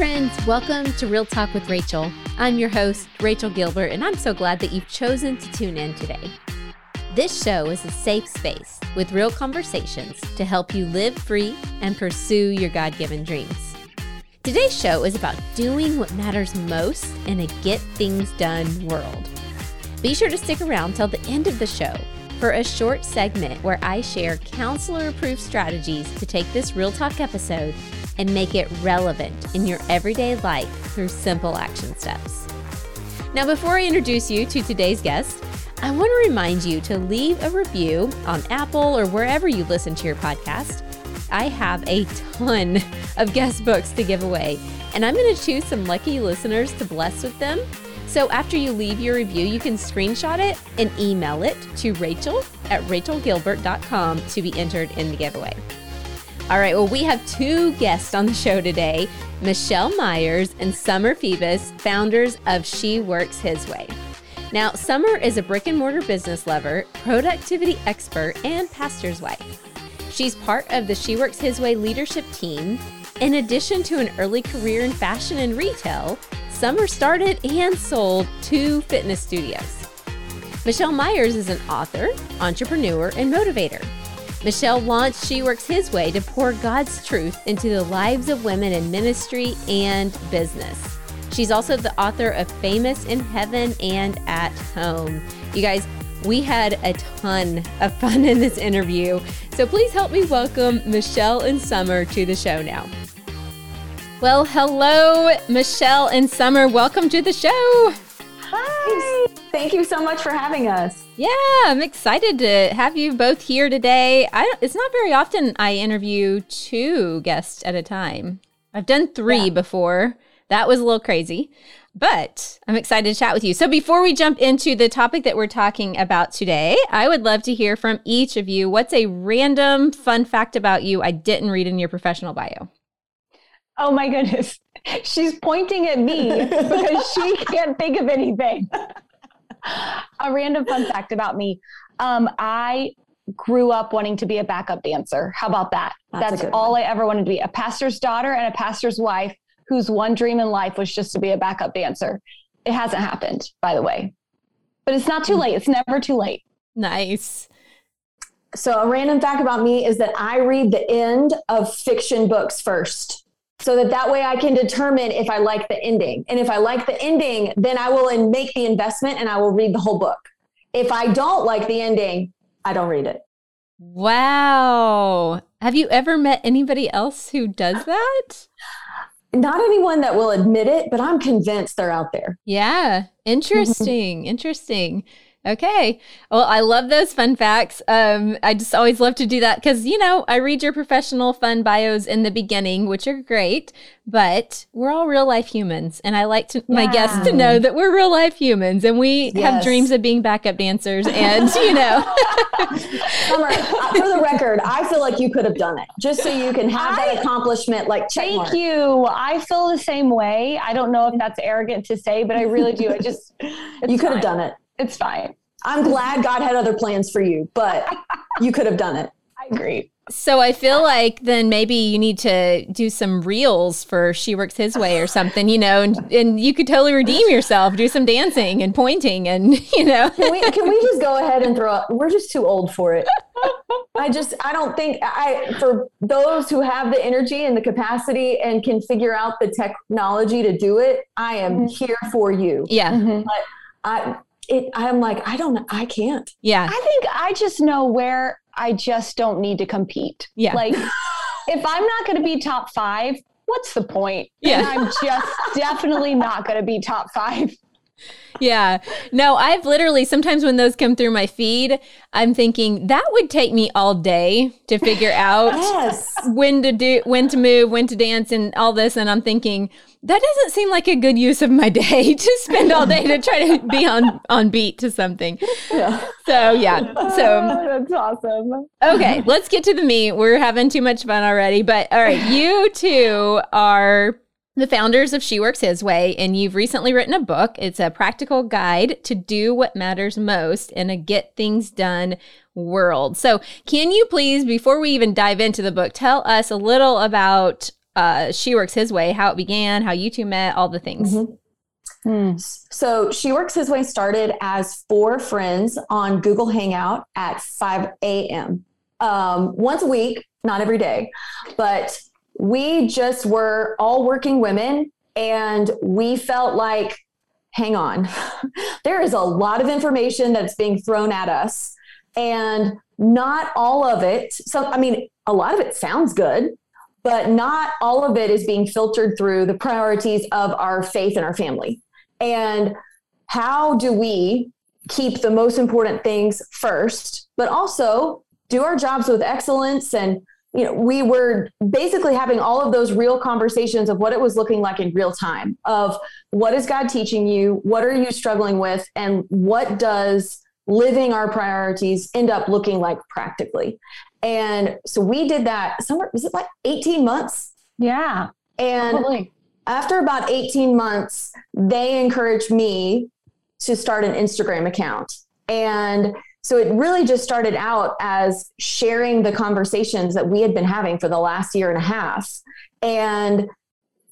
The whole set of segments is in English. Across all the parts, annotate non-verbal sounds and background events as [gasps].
Friends, welcome to Real Talk with Rachel. I'm your host, Rachel Gilbert, and I'm so glad that you've chosen to tune in today. This show is a safe space with real conversations to help you live free and pursue your God given dreams. Today's show is about doing what matters most in a get things done world. Be sure to stick around till the end of the show for a short segment where I share counselor approved strategies to take this Real Talk episode and make it relevant in your everyday life through simple action steps. Now, before I introduce you to today's guest, I want to remind you to leave a review on Apple or wherever you listen to your podcast. I have a ton of guest books to give away, and I'm going to choose some lucky listeners to bless with them. So after you leave your review, you can screenshot it and email it to rachel at rachelgilbert.com to be entered in the giveaway. All right, well, we have two guests on the show today Michelle Myers and Summer Phoebus, founders of She Works His Way. Now, Summer is a brick and mortar business lover, productivity expert, and pastor's wife. She's part of the She Works His Way leadership team. In addition to an early career in fashion and retail, Summer started and sold two fitness studios. Michelle Myers is an author, entrepreneur, and motivator. Michelle launched She Works His Way to pour God's truth into the lives of women in ministry and business. She's also the author of Famous in Heaven and at Home. You guys, we had a ton of fun in this interview, so please help me welcome Michelle and Summer to the show now. Well, hello, Michelle and Summer. Welcome to the show. Hi. Thank you so much for having us. Yeah, I'm excited to have you both here today. I it's not very often I interview two guests at a time. I've done three yeah. before. That was a little crazy, but I'm excited to chat with you. So before we jump into the topic that we're talking about today, I would love to hear from each of you. What's a random fun fact about you I didn't read in your professional bio? Oh my goodness. [laughs] She's pointing at me because she [laughs] can't think of anything. [laughs] a random fun fact about me. Um, I grew up wanting to be a backup dancer. How about that? That's, That's all one. I ever wanted to be a pastor's daughter and a pastor's wife whose one dream in life was just to be a backup dancer. It hasn't happened, by the way. But it's not too late. It's never too late. Nice. So, a random fact about me is that I read the end of fiction books first so that that way I can determine if I like the ending. And if I like the ending, then I will make the investment and I will read the whole book. If I don't like the ending, I don't read it. Wow. Have you ever met anybody else who does that? Not anyone that will admit it, but I'm convinced they're out there. Yeah. Interesting. Interesting. Okay. Well, I love those fun facts. Um, I just always love to do that because, you know, I read your professional fun bios in the beginning, which are great, but we're all real life humans. And I like to, yeah. my guests to know that we're real life humans and we yes. have dreams of being backup dancers. And, [laughs] you know, Summer, uh, for the record, I feel like you could have done it just so you can have I, that accomplishment. Like, thank mark. you. I feel the same way. I don't know if that's arrogant to say, but I really do. I just, you could have done it. It's fine. I'm glad God had other plans for you, but [laughs] you could have done it. I agree. So I feel like then maybe you need to do some reels for She Works His Way or something, you know, and, and you could totally redeem yourself, do some dancing and pointing and, [laughs] you know. can, we, can we just go ahead and throw up? We're just too old for it. I just, I don't think I, for those who have the energy and the capacity and can figure out the technology to do it, I am mm-hmm. here for you. Yeah. Mm-hmm. But I, it i'm like i don't i can't. Yeah. I think i just know where i just don't need to compete. Yeah. Like [laughs] if i'm not going to be top five what's the point? Yeah. And i'm just definitely not going to be top five yeah. No, I've literally sometimes when those come through my feed, I'm thinking that would take me all day to figure out yes. when to do when to move, when to dance and all this and I'm thinking that doesn't seem like a good use of my day [laughs] to spend all day to try to be on on beat to something. Yeah. So yeah. So ah, that's awesome. Okay, let's get to the meat. We're having too much fun already, but all right, you two are the founders of She Works His Way, and you've recently written a book. It's a practical guide to do what matters most in a get things done world. So, can you please, before we even dive into the book, tell us a little about uh, She Works His Way, how it began, how you two met, all the things. Mm-hmm. Hmm. So She Works His Way started as four friends on Google Hangout at 5 a.m. Um, once a week, not every day, but we just were all working women and we felt like, hang on, [laughs] there is a lot of information that's being thrown at us and not all of it. So, I mean, a lot of it sounds good, but not all of it is being filtered through the priorities of our faith and our family. And how do we keep the most important things first, but also do our jobs with excellence and you know we were basically having all of those real conversations of what it was looking like in real time of what is god teaching you? What are you struggling with? And what does living our priorities end up looking like practically? And so we did that Summer, was it like 18 months? Yeah. And probably after about 18 months, they encouraged me to start an Instagram account. And so it really just started out as sharing the conversations that we had been having for the last year and a half. And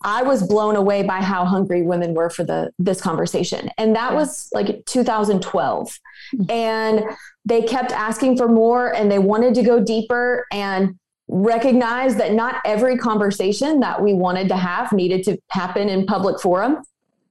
I was blown away by how hungry women were for the this conversation. And that was like 2012. Mm-hmm. And they kept asking for more and they wanted to go deeper and recognize that not every conversation that we wanted to have needed to happen in public forum.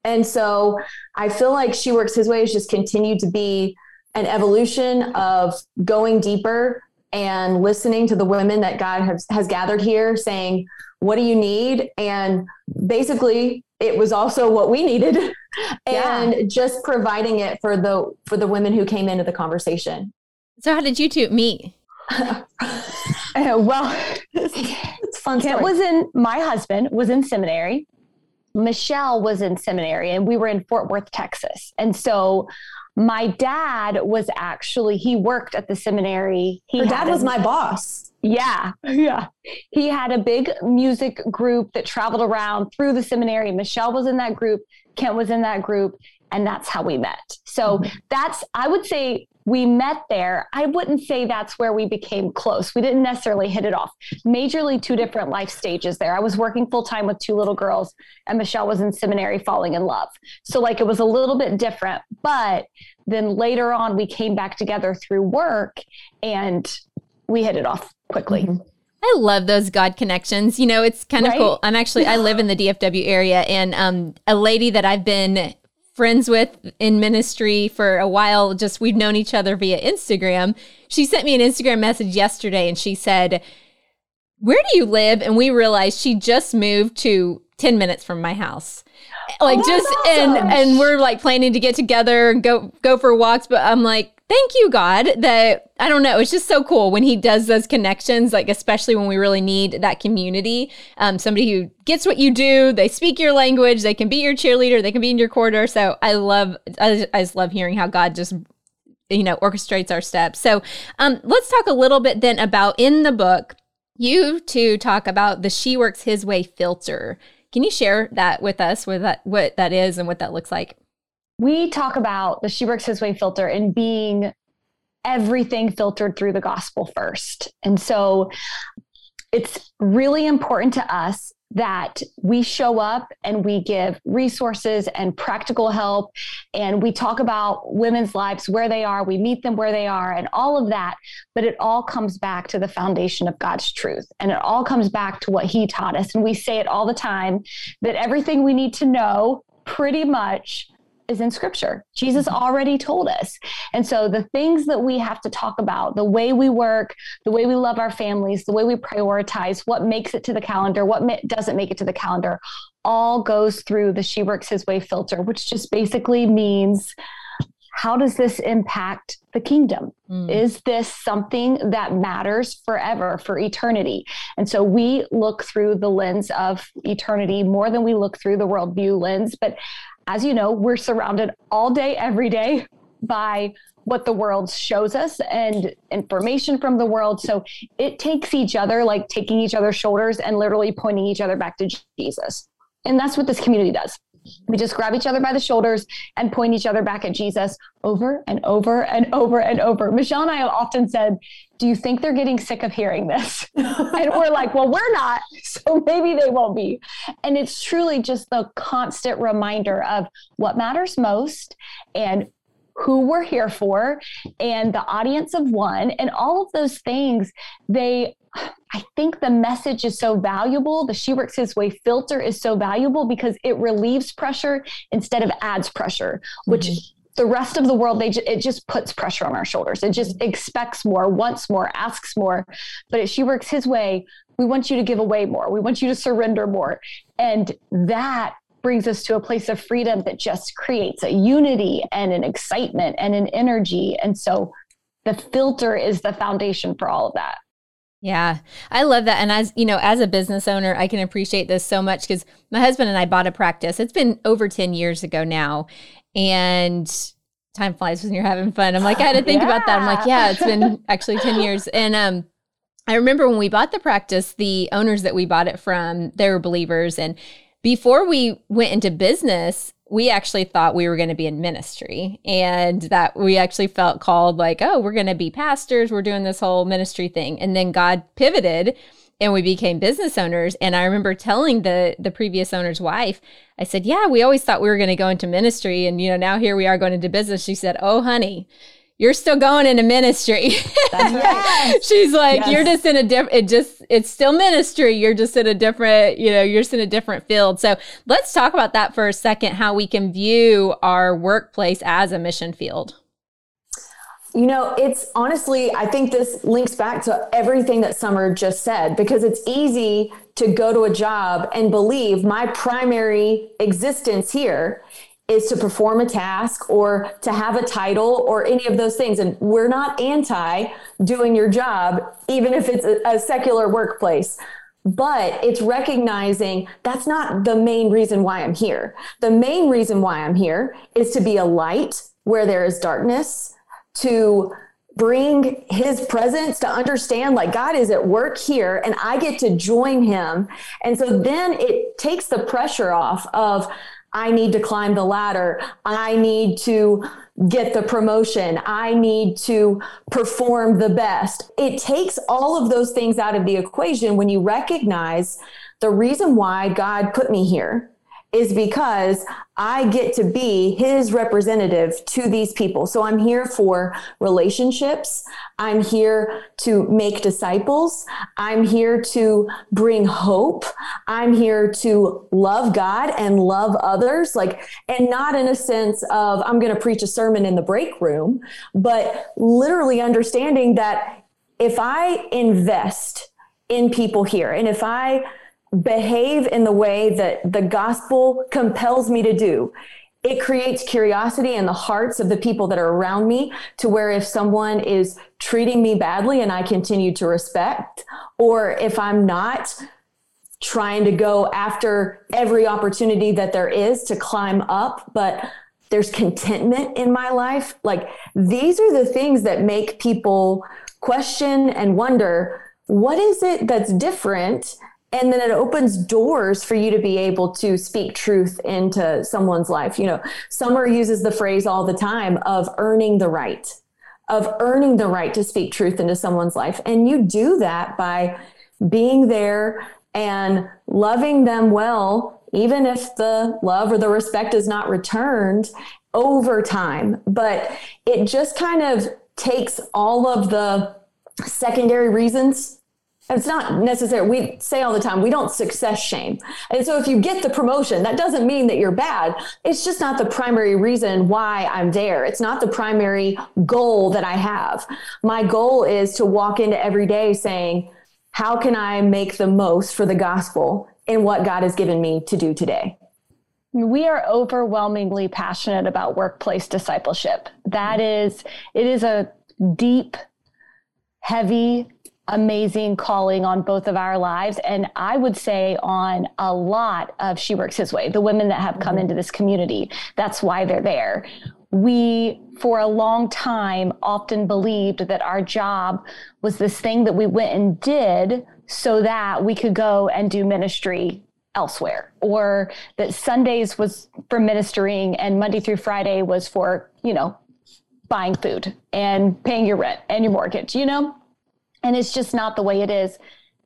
And so I feel like She Works His Way has just continued to be an evolution of going deeper and listening to the women that God has, has gathered here saying, What do you need? And basically, it was also what we needed [laughs] and yeah. just providing it for the for the women who came into the conversation. So how did you two meet? [laughs] Uh, well, it's fun. Kent was in my husband was in seminary. Michelle was in seminary, and we were in Fort Worth, Texas. And so, my dad was actually he worked at the seminary. He Her dad was my boss. Yeah, [laughs] yeah. He had a big music group that traveled around through the seminary. Michelle was in that group. Kent was in that group, and that's how we met. So mm-hmm. that's I would say we met there. I wouldn't say that's where we became close. We didn't necessarily hit it off. Majorly two different life stages there. I was working full time with two little girls, and Michelle was in seminary falling in love. So, like, it was a little bit different. But then later on, we came back together through work and we hit it off quickly. Mm-hmm. I love those God connections. You know, it's kind of right? cool. I'm actually I live in the DFW area, and um, a lady that I've been friends with in ministry for a while. Just we've known each other via Instagram. She sent me an Instagram message yesterday and she said, Where do you live? And we realized she just moved to 10 minutes from my house. Like oh, just awesome. and and we're like planning to get together and go go for walks, but I'm like thank you, God, that I don't know. It's just so cool when He does those connections, like especially when we really need that community. Um, somebody who gets what you do, they speak your language, they can be your cheerleader, they can be in your corner. So I love, I, I just love hearing how God just you know orchestrates our steps. So um, let's talk a little bit then about in the book. You two talk about the She Works His Way filter. Can you share that with us, with that what that is and what that looks like? we talk about the She Works His Way filter and being everything filtered through the gospel first. And so it's really important to us that we show up and we give resources and practical help and we talk about women's lives where they are we meet them where they are and all of that. But it all comes back to the foundation of God's truth and it all comes back to what he taught us. And we say it all the time that everything we need to know pretty much is in scripture. Jesus mm-hmm. already told us. And so the things that we have to talk about, the way we work, the way we love our families, the way we prioritize, what makes it to the calendar, what ma- doesn't make it to the calendar, all goes through the She Works His Way filter, which just basically means how does this impact the kingdom? Mm. Is this something that matters forever, for eternity? And so we look through the lens of eternity more than we look through the worldview lens. But as you know, we're surrounded all day, every day by what the world shows us and information from the world. So it takes each other, like taking each other's shoulders and literally pointing each other back to Jesus. And that's what this community does. We just grab each other by the shoulders and point each other back at Jesus over and over and over and over. Michelle and I have often said, Do you think they're getting sick of hearing this? [laughs] and we're like, Well, we're not. So maybe they won't be. And it's truly just the constant reminder of what matters most and who we're here for and the audience of one and all of those things they I think the message is so valuable. The She Works His Way filter is so valuable because it relieves pressure instead of adds pressure, which mm-hmm. The rest of the world, they it just puts pressure on our shoulders. It just expects more, wants more, asks more. But if She Works His Way, we want you to give away more. We want you to surrender more. And that brings us to a place of freedom that just creates a unity and an excitement and an energy. And so the filter is the foundation for all of that. Yeah, I love that. And as you know, as a business owner, I can appreciate this so much because my husband and I bought a practice. It's been over 10 years ago now. And time flies when you're having fun. I'm like, I had to [gasps] think yeah. about that. I'm like, yeah, it's been actually 10 [laughs] years. And um, I remember when we bought the practice, the owners that we bought it from, they were believers. And before we went into business, we actually thought we were going to be in ministry and that we actually felt called like, oh, we're going to be pastors. We're doing this whole ministry thing. And then God pivoted and we became business owners. And I remember telling the the previous owner's wife, I said, Yeah, we always thought we were going to go into ministry. And you know, now here we are going into business. She said, Oh, honey, you're still going into ministry. Right. [laughs] She's like, yes. you're just in a different, it just, it's still ministry. You're just in a different, you know, you're just in a different field. So let's talk about that for a second, how we can view our workplace as a mission field. You know, it's honestly, I think this links back to everything that Summer just said because it's easy to go to a job and believe my primary existence here is to perform a task or to have a title or any of those things. And we're not anti doing your job, even if it's a, a, secular workplace. But it's recognizing that's not the main reason why I'm here. The main reason why I'm here is to be a light where there is darkness, to bring his presence to understand like God is at work here and I get to join him. And so then it takes the pressure off of I need to climb the ladder. I need to get the promotion. I need to perform the best. It takes all of those things out of the equation when you recognize the reason why God put me here is because I get to be his representative to these people. So I'm here for relationships. I'm here to make disciples. I'm here to bring hope. I'm here to love God and love others. Like, and not in a sense of I'm going to preach a sermon in the break room, but literally understanding that if I invest in people here and if I behave in the way that the gospel compels me to do, it creates curiosity in the hearts of the people that are around me to where if someone is treating me badly and I continue to respect, or if I'm not trying to go after every opportunity that there is to climb up, but there's contentment in my life. Like these are the things that make people question and wonder what is it that's different and then it opens doors for you to be able to speak truth into someone's life. You know summer uses the phrase all the time of earning the right of earning the right to speak truth into someone's life. And you do that by being there and loving them well even if the love or the respect is not returned over time. But it just kind of takes all of the secondary reasons it's not necessary. We say all the time, we don't success shame. And so if you get the promotion, that doesn't mean that you're bad. It's just not the primary reason why I'm there. It's not the primary goal that I have. My goal is to walk into every day saying, how can I make the most for the gospel in what God has given me to do today? We are overwhelmingly passionate about workplace discipleship. That is, it is a deep, heavy, amazing calling on both of our lives. And I would say on a lot of She Works His Way, the women that have come mm-hmm. into this community. That's why they're there. We, for a long time, often believed that our job was this thing that we went and did so that we could go and do ministry elsewhere or that Sundays was for ministering and Monday through Friday was for, you know, buying food and paying your rent and your mortgage, you know? And it's just not the way it is.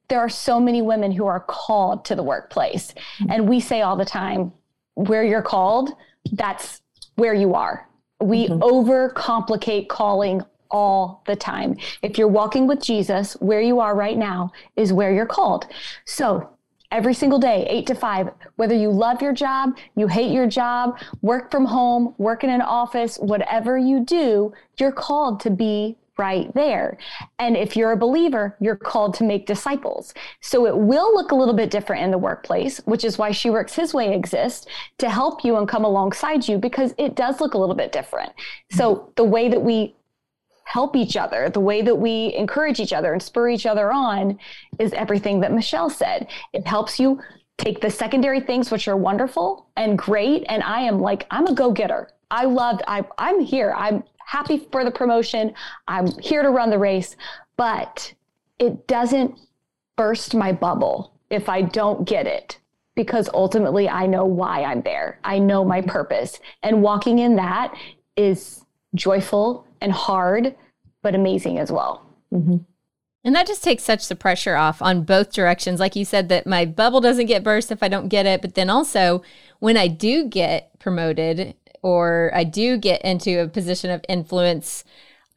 There are so many women who are called to the workplace. And we say all the time, where you're called, that's where you are. We mm-hmm. overcomplicate calling all the time. If you're walking with Jesus, where you are right now is where you're called. So every single day, eight to five, whether you love your job, you hate your job, work from home, work in an office, whatever you do, you're called to be right there. And if you're a believer, you're called to make disciples. So it will look a little bit different in the workplace, which is why She Works His Way exists to help you and come alongside you because it does look a little bit different. So mm-hmm. the way that we help each other, the way that we encourage each other and spur each other on is everything that Michelle said. It helps you take the secondary things, which are wonderful and great. And I am like, I'm a go getter. I loved, I, I'm here. I'm happy for the promotion. I'm here to run the race, but it doesn't burst my bubble if I don't get it because ultimately I know why I'm there. I know my purpose. And walking in that is joyful and hard, but amazing as well. Mm-hmm. And that just takes such the pressure off on both directions. Like you said, that my bubble doesn't get burst if I don't get it. But then also, when I do get promoted or I do get into a position of influence,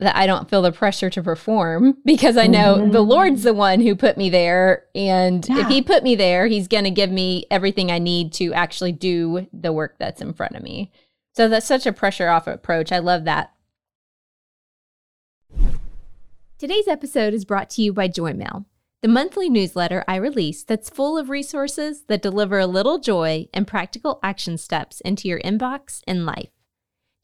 that I don't feel the pressure to perform because I know mm-hmm. the Lord's the one who put me there. And yeah. if He put me there, He's going to give me everything I need to actually do the work that's in front of me. So that's such a pressure off approach. I love that. Today's episode is brought to you by Joymail, the monthly newsletter I release that's full of resources that deliver a little joy and practical action steps into your inbox and life.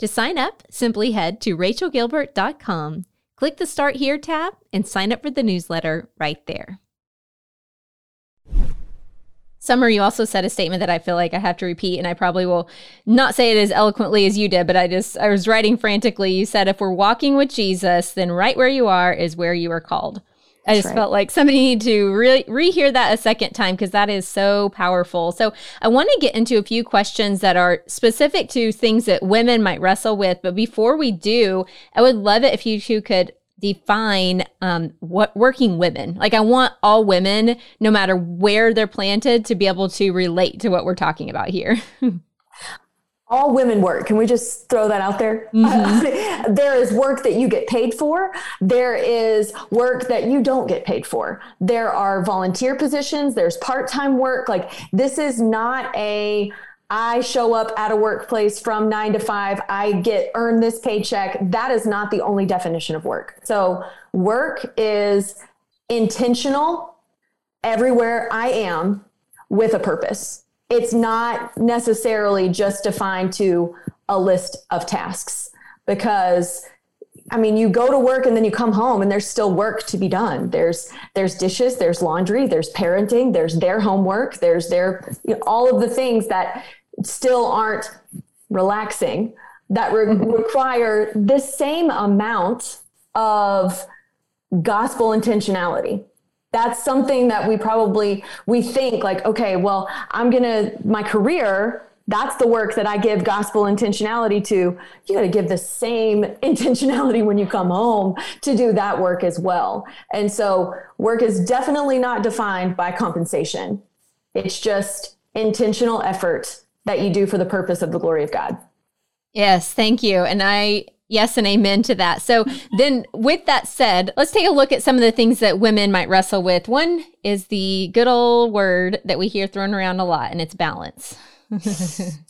To sign up, simply head to rachelgilbert.com, click the Start Here tab, and sign up for the newsletter right there. Summer, you also said a statement that I feel like I have to repeat, and I probably will not say it as eloquently as you did, but I just, I was writing frantically. You said, if we're walking with Jesus, then right where you are is where you are called. I just right. felt like somebody needed to re- rehear that a second time because that is so powerful. So I want to get into a few questions that are specific to things that women might wrestle with. But before we do, I would love it if you two could define um, what working women like i want all women no matter where they're planted to be able to relate to what we're talking about here [laughs] all women work can we just throw that out there mm-hmm. [laughs] there is work that you get paid for there is work that you don't get paid for there are volunteer positions there's part-time work like this is not a I show up at a workplace from nine to five, I get earn this paycheck. That is not the only definition of work. So, work is intentional everywhere I am with a purpose. It's not necessarily just defined to a list of tasks because I mean, you go to work and then you come home and there's still work to be done. There's there's dishes, there's laundry, there's parenting, there's their homework, there's their you know, all of the things that still aren't relaxing that re- mm-hmm. require the same amount of gospel intentionality that's something that we probably we think like okay well i'm gonna my career that's the work that i give gospel intentionality to. You got to give the same [laughs] intentionality when you come home to do that work as well. And so work is definitely not defined by compensation. It's just intentional effort that you do for the purpose of the glory of God. Yes, thank you. And I, yes, and amen to that. So then, with that said, let's take a look at some of the things that women might wrestle with. One is the good old word that we hear thrown around a lot, and it's balance. [laughs]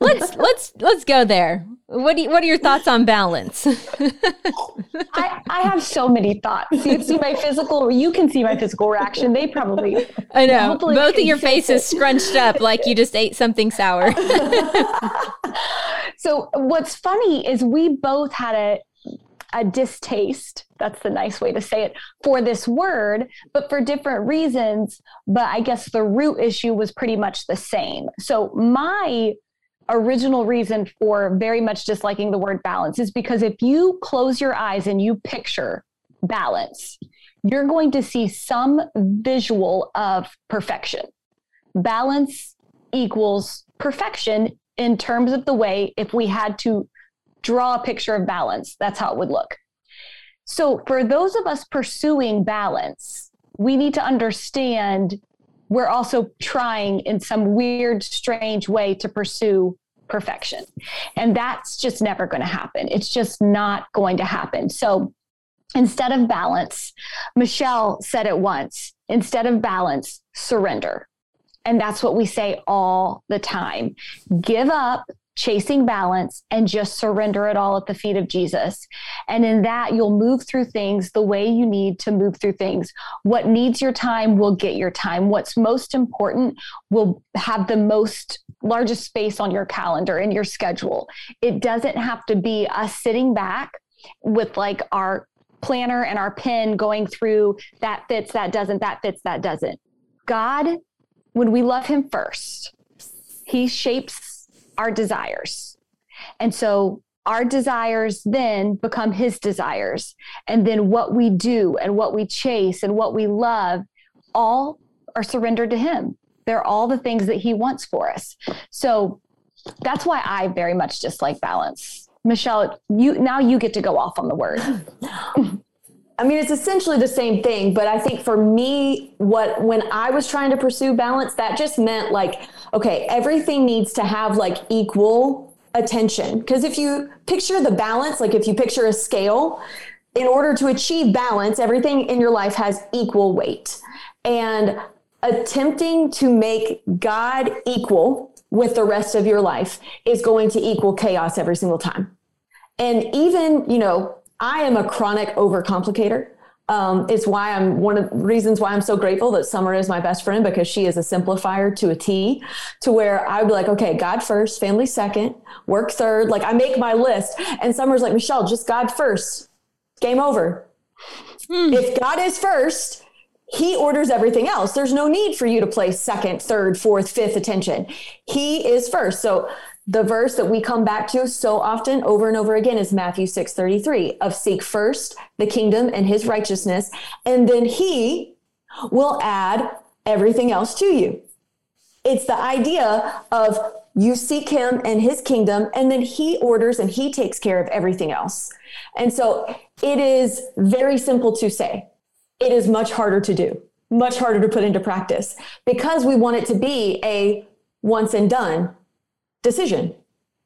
let's let's let's go there. What do you, what are your thoughts on balance? I, I have so many thoughts. You see my physical. You can see my physical reaction. They probably. I know. Both of your faces scrunched up like you just ate something sour. [laughs] so what's funny is we both had a a distaste that's the nice way to say it for this word but for different reasons but i guess the root issue was pretty much the same so my original reason for very much disliking the word balance is because if you close your eyes and you picture balance, you're going to see some visual of perfection. balance equals perfection in terms of the way if we had to draw a picture of balance, that's how it would look. So, for those of us pursuing balance, we need to understand we're also trying in some weird, strange way to pursue perfection. And that's just never going to happen. It's just not going to happen. So, instead of balance, Michelle said it once instead of balance, surrender. And that's what we say all the time. Give up chasing balance and just surrender it all at the feet of Jesus. And in that, you'll move through things the way you need to move through things. What needs your time will get your time. What's most important will have the most largest space on your calendar and your schedule. It doesn't have to be us sitting back with like our planner and our pen going through that fits, that doesn't, that fits, that doesn't. God, when we love Him first, He shapes our desires. And so our desires then become His desires. And then what we do and what we chase and what we love all are surrendered to Him. They're all the things that He wants for us. So that's why I very much dislike balance. Michelle, you now you get to go off on the word. [laughs] I mean, it's essentially the same thing, but I think for me, what when I was trying to pursue balance, that just meant like, okay, everything needs to have like equal attention. Because if you picture the balance, like if you picture a scale, in order to achieve balance, everything in your life has equal weight. And attempting to make God equal with the rest of your life is going to equal chaos every single time. And even, you know, I am a chronic overcomplicator. Um, it's why I'm one of the reasons why I'm so grateful that Summer is my best friend because she is a simplifier to a T, to where I'd be like, okay, God first, family second, work third. Like I make my list, and Summer's like, Michelle, just God first. Game over. Hmm. If God is first, he orders everything else. There's no need for you to place second, third, fourth, fifth attention. He is first. So the verse that we come back to so often over and over again is Matthew 6:33 of seek first the kingdom and his righteousness and then he will add everything else to you. It's the idea of you seek him and his kingdom and then he orders and he takes care of everything else. And so it is very simple to say. It is much harder to do, much harder to put into practice because we want it to be a once and done decision,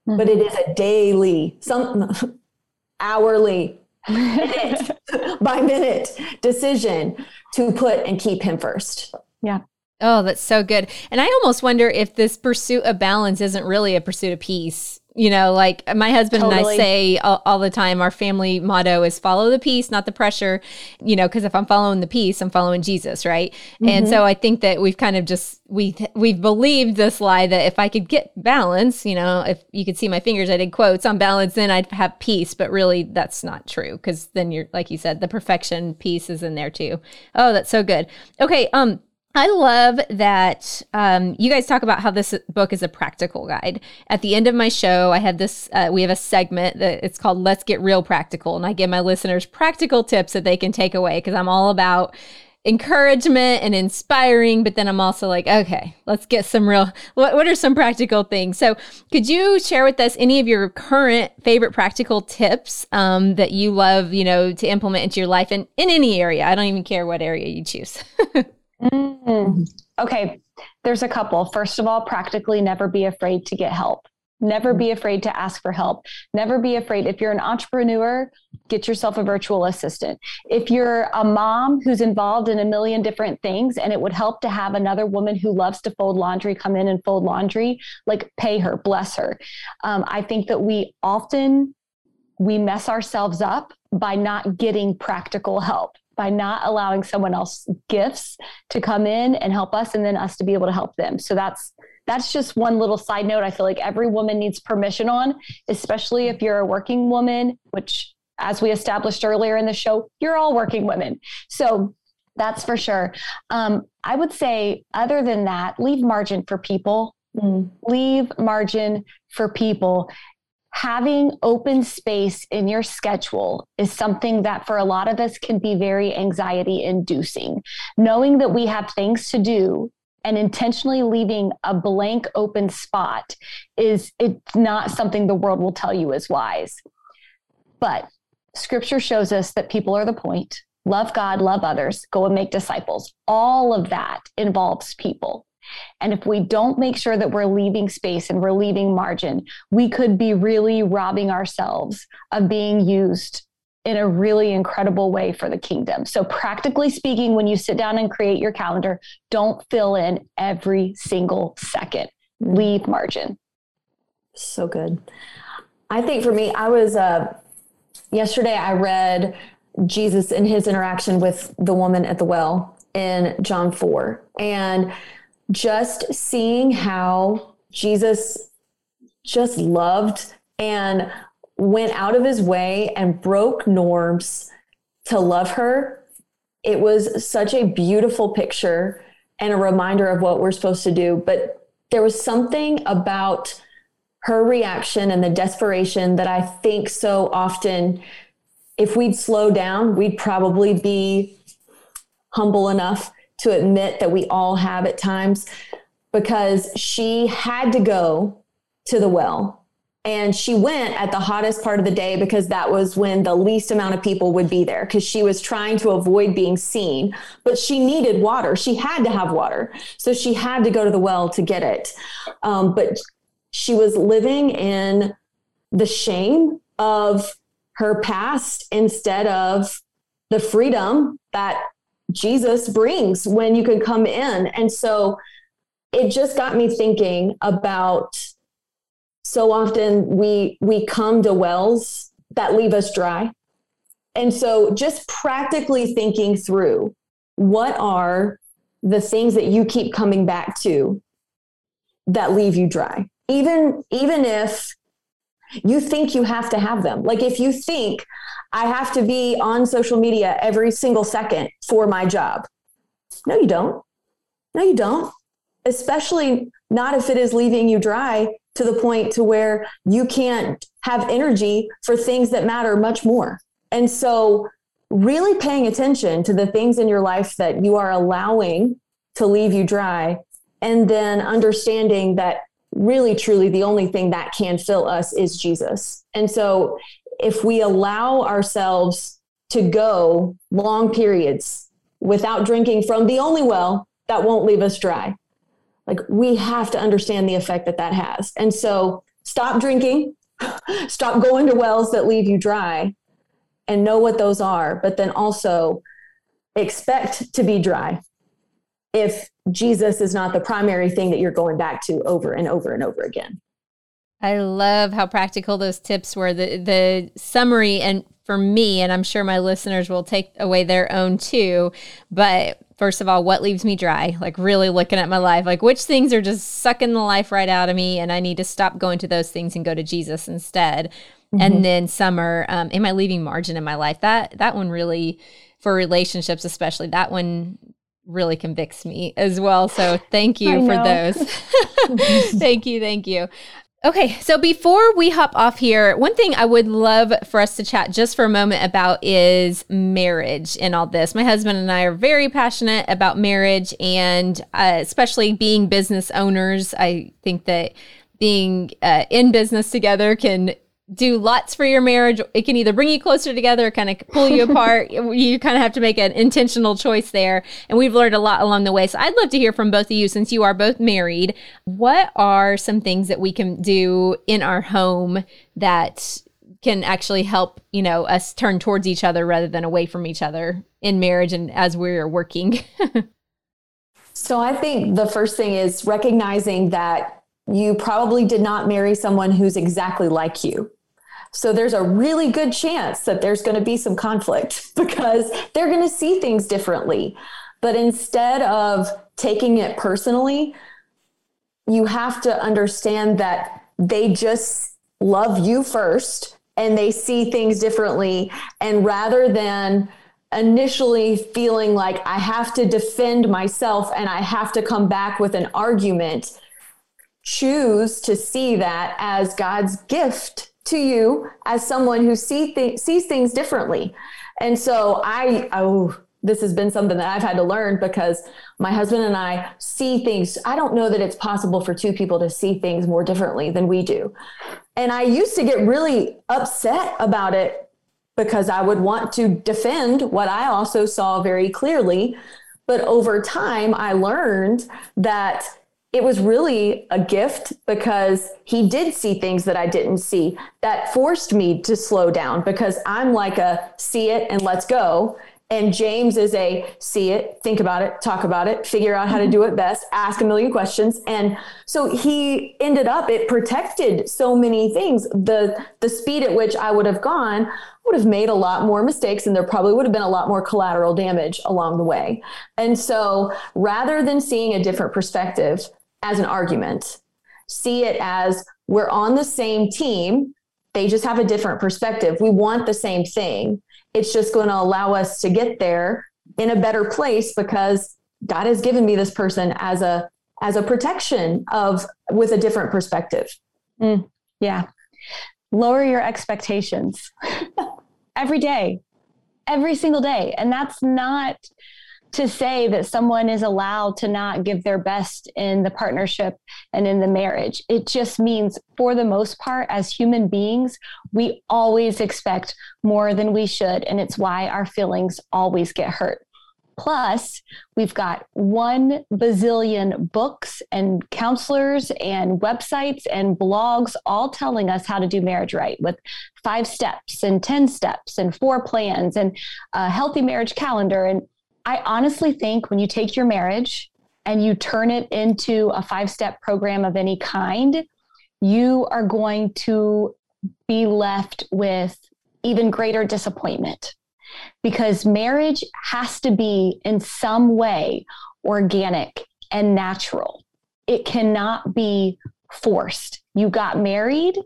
mm-hmm. but it is a daily, some [laughs] hourly, minute [laughs] by minute decision to put and keep him first. Yeah. Oh, that's so good. And I almost wonder if this pursuit of balance isn't really a pursuit of peace you know, like my husband totally. and I say all, all, the time, our family motto is follow the peace, not the pressure, you know, because if I'm following the peace, I'm following Jesus, right? Mm-hmm. And so I think that we've kind of just, we, we've believed this lie that if I could get balance, you know, if you could see my fingers, I did quotes on balance, then I'd have peace. But really, that's not true because then you're, like you said, the perfection piece is in there too. Oh, that's so good. Okay. Um, I love that um, you guys talk about how this book is a practical guide. At the end of my show, I have this. Uh, we have a segment that it's called "Let's Get Real Practical," and I give my listeners practical tips that they can take away because I'm all about encouragement and inspiring. But then I'm also like, okay, let's get some real. What What are some practical things? So, could you share with us any of your current favorite practical tips um, that you love, you know, to implement into your life in in any area? I don't even care what area you choose. [laughs] Okay, there's a couple. First of all, practically never be afraid to get help. Never be afraid to ask for help. Never be afraid. If you're an entrepreneur, get yourself a virtual assistant. If you're a mom who's involved in a million different things and it would help to have another woman who loves to fold laundry come in and fold laundry, like pay her, bless her. Um, I think that we often we mess ourselves up by not getting practical help by not allowing someone else gifts to come in and help us and then us to be able to help them. So that's that's just one little side note i feel like every woman needs permission on especially if you're a working woman which as we established earlier in the show you're all working women. So that's for sure. Um, i would say other than that leave margin for people. Mm. leave margin for people having open space in your schedule is something that for a lot of us can be very anxiety inducing. Knowing that we have things to do and intentionally leaving a blank open spot is it's not something the world will tell you is wise. But scripture shows us that people are the point. Love God, love others, go and make disciples. All of that involves people. And if we don't make sure that we're leaving space and we're leaving margin, we could be really robbing ourselves of being used in a really incredible way for the kingdom. So, practically speaking, when you sit down and create your calendar, don't fill in every single second, leave margin. So good. I think for me, I was, uh, yesterday I read Jesus in his interaction with the woman at the well in John 4. And just seeing how Jesus just loved and went out of his way and broke norms to love her. It was such a beautiful picture and a reminder of what we're supposed to do. But there was something about her reaction and the desperation that I think so often, if we'd slow down, we'd probably be humble enough to admit that we all have at times because she had to go to the well. And she went at the hottest part of the day because that was when the least amount of people would be there because she was trying to avoid being seen. But she needed water. She had to have water. So she had to go to the well to get it. Um, but she was living in the shame of her past instead of the freedom that Jesus brings when you can come in. And so it just got me thinking about so often we we come to wells that leave us dry. And so just practically thinking through what are the things that you keep coming back to that leave you dry. Even even if you think you have to have them. Like if you think I have to be on social media every single second for my job. No, you don't. No, you don't. Especially not if it is leaving you dry to the point to where you can't have energy for things that matter much more. And so really paying attention to the things in your life that you are allowing to leave you dry and then understanding that really truly the only thing that can fill us is Jesus. And so if we allow ourselves to go long periods without drinking from the only well that won't leave us dry, like we have to understand the effect that that has. And so stop drinking, [laughs] stop going to wells that leave you dry and know what those are, but then also expect to be dry if Jesus is not the primary thing that you're going back to over and over and over again. I love how practical those tips were. The the summary and for me, and I'm sure my listeners will take away their own too. But first of all, what leaves me dry? Like really looking at my life, like which things are just sucking the life right out of me, and I need to stop going to those things and go to Jesus instead. Mm-hmm. And then summer, um, am I leaving margin in my life? That that one really, for relationships especially, that one really convicts me as well. So thank [laughs] you for those. [laughs] [laughs] thank you, thank you. Okay, so before we hop off here, one thing I would love for us to chat just for a moment about is marriage and all this. My husband and I are very passionate about marriage and uh, especially being business owners. I think that being uh, in business together can do lots for your marriage. It can either bring you closer together kind of pull you [laughs] apart. You kind of have to make an intentional choice there. And we've learned a lot along the way. So I'd love to hear from both of you since you are both married. What are some things that we can do in our home that can actually help, you know, us turn towards each other rather than away from each other in marriage and as we're working? [laughs] so I think the first thing is recognizing that you probably did not marry someone who's exactly like you. So there's a really good chance that there's going to be some conflict [laughs] because they're going to see things differently. But instead of taking it personally, you have to understand that they just love you first and they see things differently. And rather than initially feeling like I have to defend myself and I have to come back with an argument, choose to see that as God's gift to you as someone who see th- sees things differently. And so I, oh, this has been something that I've had to learn because my husband and I see things. I don't know that it's possible for two people to see things more differently than we do. And I used to get really upset about it because I would want to defend what I also saw very clearly. But over time, I learned that it was really a gift because he did see things that I didn't see that forced me to slow down because I'm like a see it and let's go. And James is a see it, think about it, talk about it, figure out how to do it best, ask a million questions. And so he ended up, it protected so many things. The the speed at which I would have gone would have made a lot more mistakes and there probably would have been a lot more collateral damage along the way. And so rather than seeing a different perspective, as an argument. See it as we're on the same team. They just have a different perspective. We want the same thing. It's just going to allow us to get there in a better place because God has given me this person as a as a protection of with a different perspective. Mm, yeah. Lower your expectations [laughs] every day, every single day. And that's not to say that someone is allowed to not give their best in the partnership and in the marriage. It just means, for the most part, as human beings, we always expect more than we should. And it's why our feelings always get hurt. Plus, we've got one bazillion books and counselors and websites and blogs all telling us how to do marriage right with five steps and 10 steps and four plans and a healthy marriage calendar. And I honestly think when you take your marriage and you turn it into a five step program of any kind, you are going to be left with even greater disappointment because marriage has to be in some way organic and natural. It cannot be forced. You got married,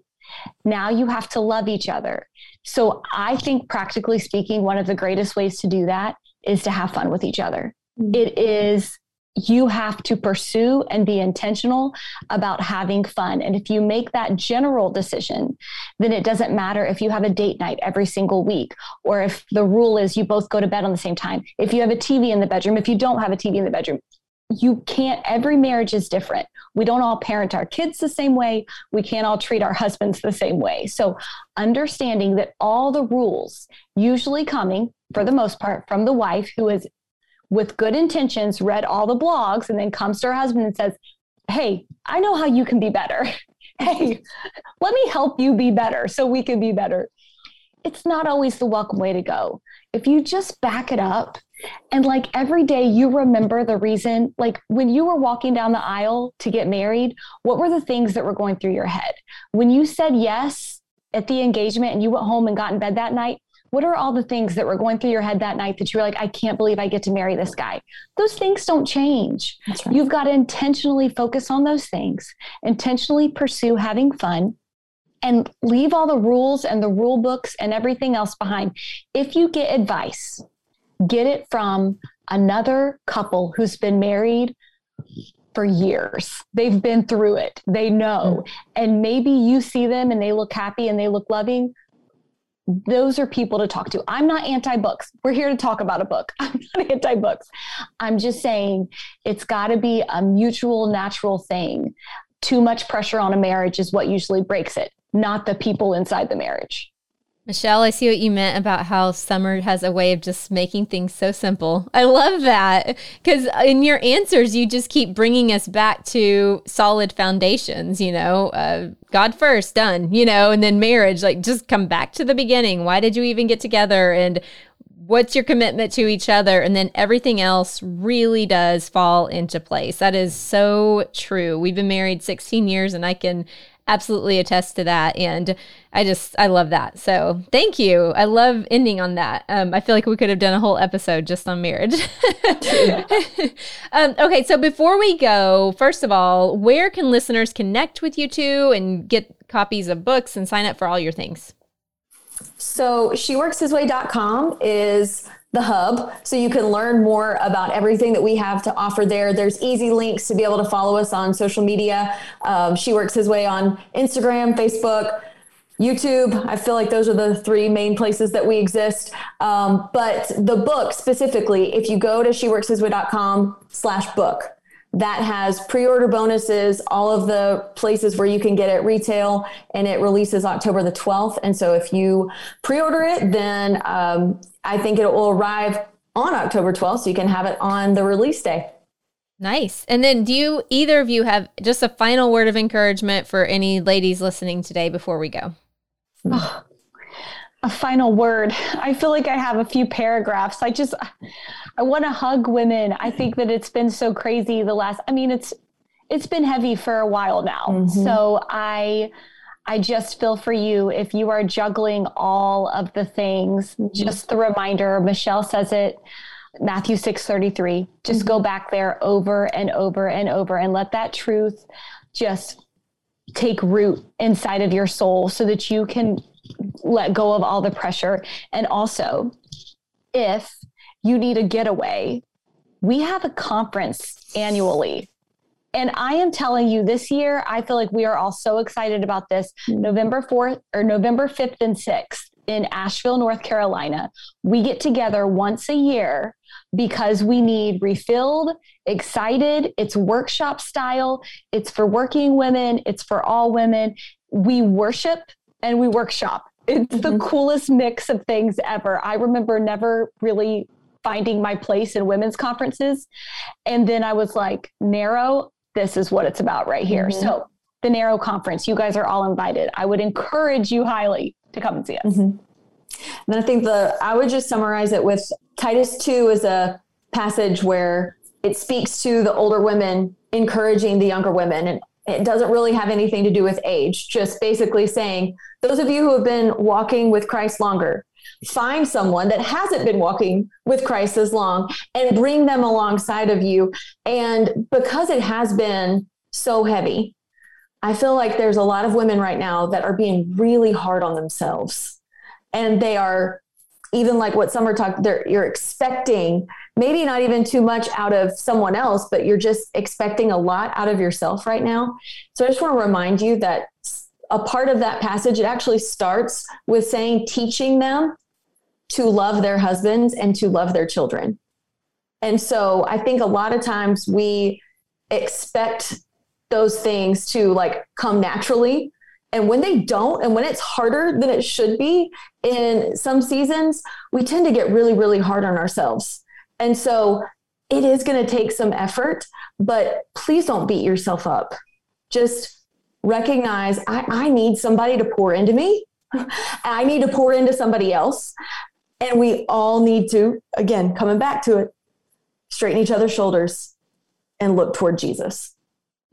now you have to love each other. So I think, practically speaking, one of the greatest ways to do that is to have fun with each other. Mm-hmm. It is you have to pursue and be intentional about having fun. And if you make that general decision, then it doesn't matter if you have a date night every single week, or if the rule is you both go to bed on the same time, if you have a TV in the bedroom, if you don't have a TV in the bedroom. You can't, every marriage is different. We don't all parent our kids the same way. We can't all treat our husbands the same way. So, understanding that all the rules, usually coming for the most part, from the wife who is with good intentions, read all the blogs, and then comes to her husband and says, Hey, I know how you can be better. [laughs] hey, let me help you be better so we can be better. It's not always the welcome way to go. If you just back it up and like every day you remember the reason, like when you were walking down the aisle to get married, what were the things that were going through your head? When you said yes at the engagement and you went home and got in bed that night, what are all the things that were going through your head that night that you're like, I can't believe I get to marry this guy? Those things don't change. Right. You've got to intentionally focus on those things, intentionally pursue having fun, and leave all the rules and the rule books and everything else behind. If you get advice, get it from another couple who's been married for years. They've been through it. They know. Mm. And maybe you see them and they look happy and they look loving those are people to talk to. I'm not anti books. We're here to talk about a book. [laughs] I'm not anti books. I'm just saying it's got to be a mutual, natural thing. Too much pressure on a marriage is what usually breaks it, not the people inside the marriage. Michelle, I see what you meant about how Summer has a way of just making things so simple. I love that because in your answers, you just keep bringing us back to solid foundations, you know, uh, God first, done, you know, and then marriage, like just come back to the beginning. Why did you even get together? And what's your commitment to each other? And then everything else really does fall into place. That is so true. We've been married 16 years, and I can absolutely attest to that. And I just, I love that. So thank you. I love ending on that. Um, I feel like we could have done a whole episode just on marriage. [laughs] um, okay. So before we go, first of all, where can listeners connect with you two and get copies of books and sign up for all your things? So sheworkshisway.com is the hub so you can learn more about everything that we have to offer there there's easy links to be able to follow us on social media um, she works his way on instagram facebook YouTube. I feel like those are the three main places that we exist. Um, but the book specifically, if you go to sheworkshis way.com slash book, that has pre-order bonuses, all of the places where you can get it retail, and it releases October the 12th. And so if you pre-order it, then um, I think it will arrive on October 12th, so you can have it on the release day. Nice. And then do you either of you have just a final word of encouragement for any ladies listening today before we go? Oh, a final word. I feel like I have a few paragraphs. I just I want to hug women. I think that it's been so crazy the last I mean it's it's been heavy for a while now. Mm-hmm. So I I just feel for you if you are juggling all of the things. Mm-hmm. Just the reminder, Michelle says it Matthew 6:33. Just mm-hmm. go back there over and over and over and let that truth just take root inside of your soul so that you can let go of all the pressure. And also, if you need a getaway, we have a conference annually. And I am telling you this year, I feel like we are all so excited about this. Mm. November 4th or November 5th and 6th in Asheville, North Carolina. We get together once a year because we need refilled, excited. It's workshop style, it's for working women, it's for all women. We worship and we workshop. It's mm-hmm. the coolest mix of things ever. I remember never really finding my place in women's conferences. And then I was like, narrow, this is what it's about right here. Mm-hmm. So, the Narrow Conference, you guys are all invited. I would encourage you highly to come and see us. Mm-hmm. then I think the I would just summarize it with Titus 2 is a passage where it speaks to the older women encouraging the younger women and it doesn't really have anything to do with age just basically saying those of you who have been walking with Christ longer find someone that hasn't been walking with Christ as long and bring them alongside of you. And because it has been so heavy I feel like there's a lot of women right now that are being really hard on themselves. And they are even like what Summer talked, there you're expecting maybe not even too much out of someone else, but you're just expecting a lot out of yourself right now. So I just want to remind you that a part of that passage, it actually starts with saying, teaching them to love their husbands and to love their children. And so I think a lot of times we expect those things to like come naturally and when they don't, and when it's harder than it should be in some seasons, we tend to get really, really hard on ourselves. And so it is going to take some effort, but please don't beat yourself up. Just recognize I, I need somebody to pour into me. [laughs] I need to pour into somebody else. And we all need to, again, coming back to it, straighten each other's shoulders and look toward Jesus.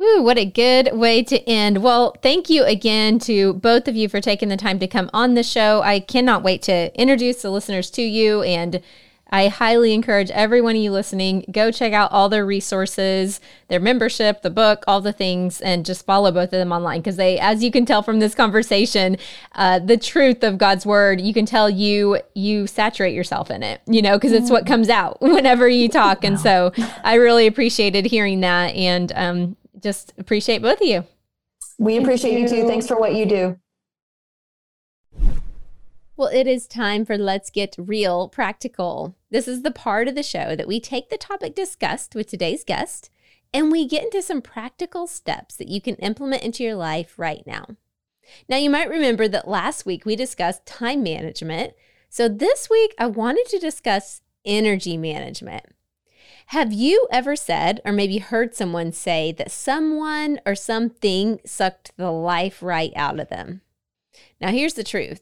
Ooh, what a good way to end. Well, thank you again to both of you for taking the time to come on the show. I cannot wait to introduce the listeners to you and I highly encourage every one of you listening, go check out all their resources, their membership, the book, all the things, and just follow both of them online. Because they, as you can tell from this conversation, uh, the truth of God's word, you can tell you you saturate yourself in it, you know, because it's what comes out [laughs] whenever you talk. And so I really appreciated hearing that. And um, just appreciate both of you. We appreciate you. you too. Thanks for what you do. Well, it is time for Let's Get Real Practical. This is the part of the show that we take the topic discussed with today's guest and we get into some practical steps that you can implement into your life right now. Now, you might remember that last week we discussed time management. So this week I wanted to discuss energy management. Have you ever said, or maybe heard someone say, that someone or something sucked the life right out of them? Now, here's the truth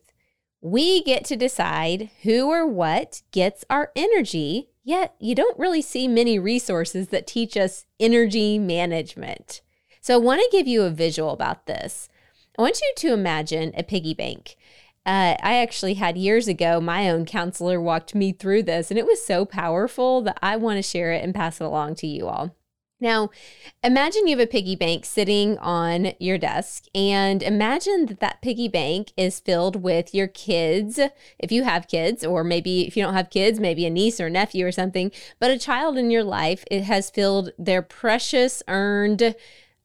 we get to decide who or what gets our energy, yet you don't really see many resources that teach us energy management. So, I want to give you a visual about this. I want you to imagine a piggy bank. Uh, I actually had years ago, my own counselor walked me through this, and it was so powerful that I want to share it and pass it along to you all. Now, imagine you have a piggy bank sitting on your desk, and imagine that that piggy bank is filled with your kids, if you have kids, or maybe if you don't have kids, maybe a niece or nephew or something, but a child in your life, it has filled their precious, earned,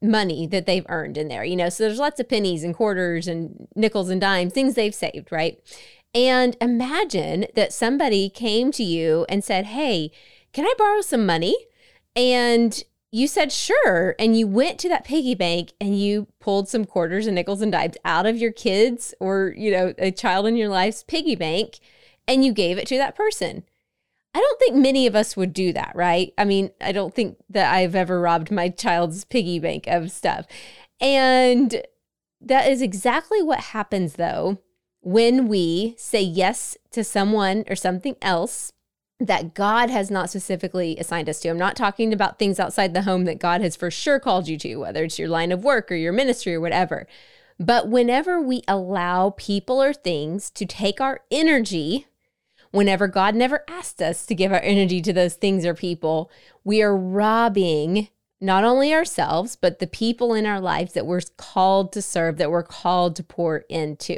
money that they've earned in there, you know. So there's lots of pennies and quarters and nickels and dimes, things they've saved, right? And imagine that somebody came to you and said, Hey, can I borrow some money? And you said sure. And you went to that piggy bank and you pulled some quarters and nickels and dimes out of your kids or, you know, a child in your life's piggy bank and you gave it to that person. I don't think many of us would do that, right? I mean, I don't think that I've ever robbed my child's piggy bank of stuff. And that is exactly what happens, though, when we say yes to someone or something else that God has not specifically assigned us to. I'm not talking about things outside the home that God has for sure called you to, whether it's your line of work or your ministry or whatever. But whenever we allow people or things to take our energy, whenever God never asked us to give our energy to those things or people, we are robbing not only ourselves, but the people in our lives that we're called to serve, that we're called to pour into.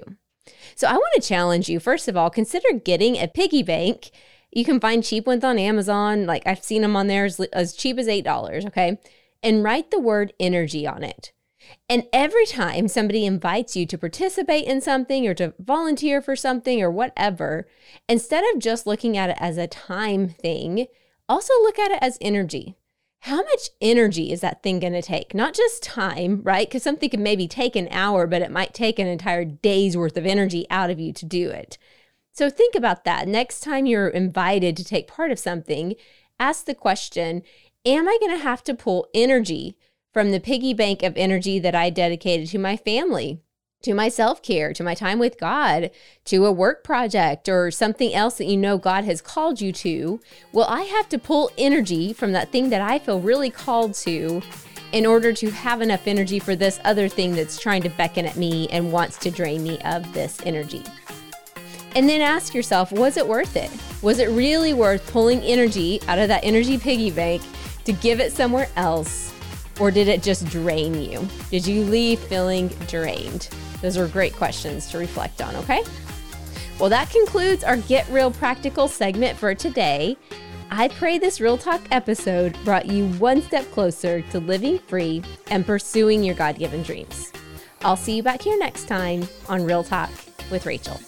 So I want to challenge you, first of all, consider getting a piggy bank. You can find cheap ones on Amazon. Like I've seen them on there as, as cheap as $8, okay? And write the word energy on it. And every time somebody invites you to participate in something or to volunteer for something or whatever, instead of just looking at it as a time thing, also look at it as energy how much energy is that thing going to take? Not just time, right? Because something can maybe take an hour, but it might take an entire day's worth of energy out of you to do it. So think about that. Next time you're invited to take part of something, ask the question Am I going to have to pull energy from the piggy bank of energy that I dedicated to my family? to my self care, to my time with God, to a work project or something else that you know God has called you to, well, I have to pull energy from that thing that I feel really called to in order to have enough energy for this other thing that's trying to beckon at me and wants to drain me of this energy. And then ask yourself, was it worth it? Was it really worth pulling energy out of that energy piggy bank to give it somewhere else? Or did it just drain you? Did you leave feeling drained? Those are great questions to reflect on, okay? Well, that concludes our Get Real Practical segment for today. I pray this Real Talk episode brought you one step closer to living free and pursuing your God given dreams. I'll see you back here next time on Real Talk with Rachel.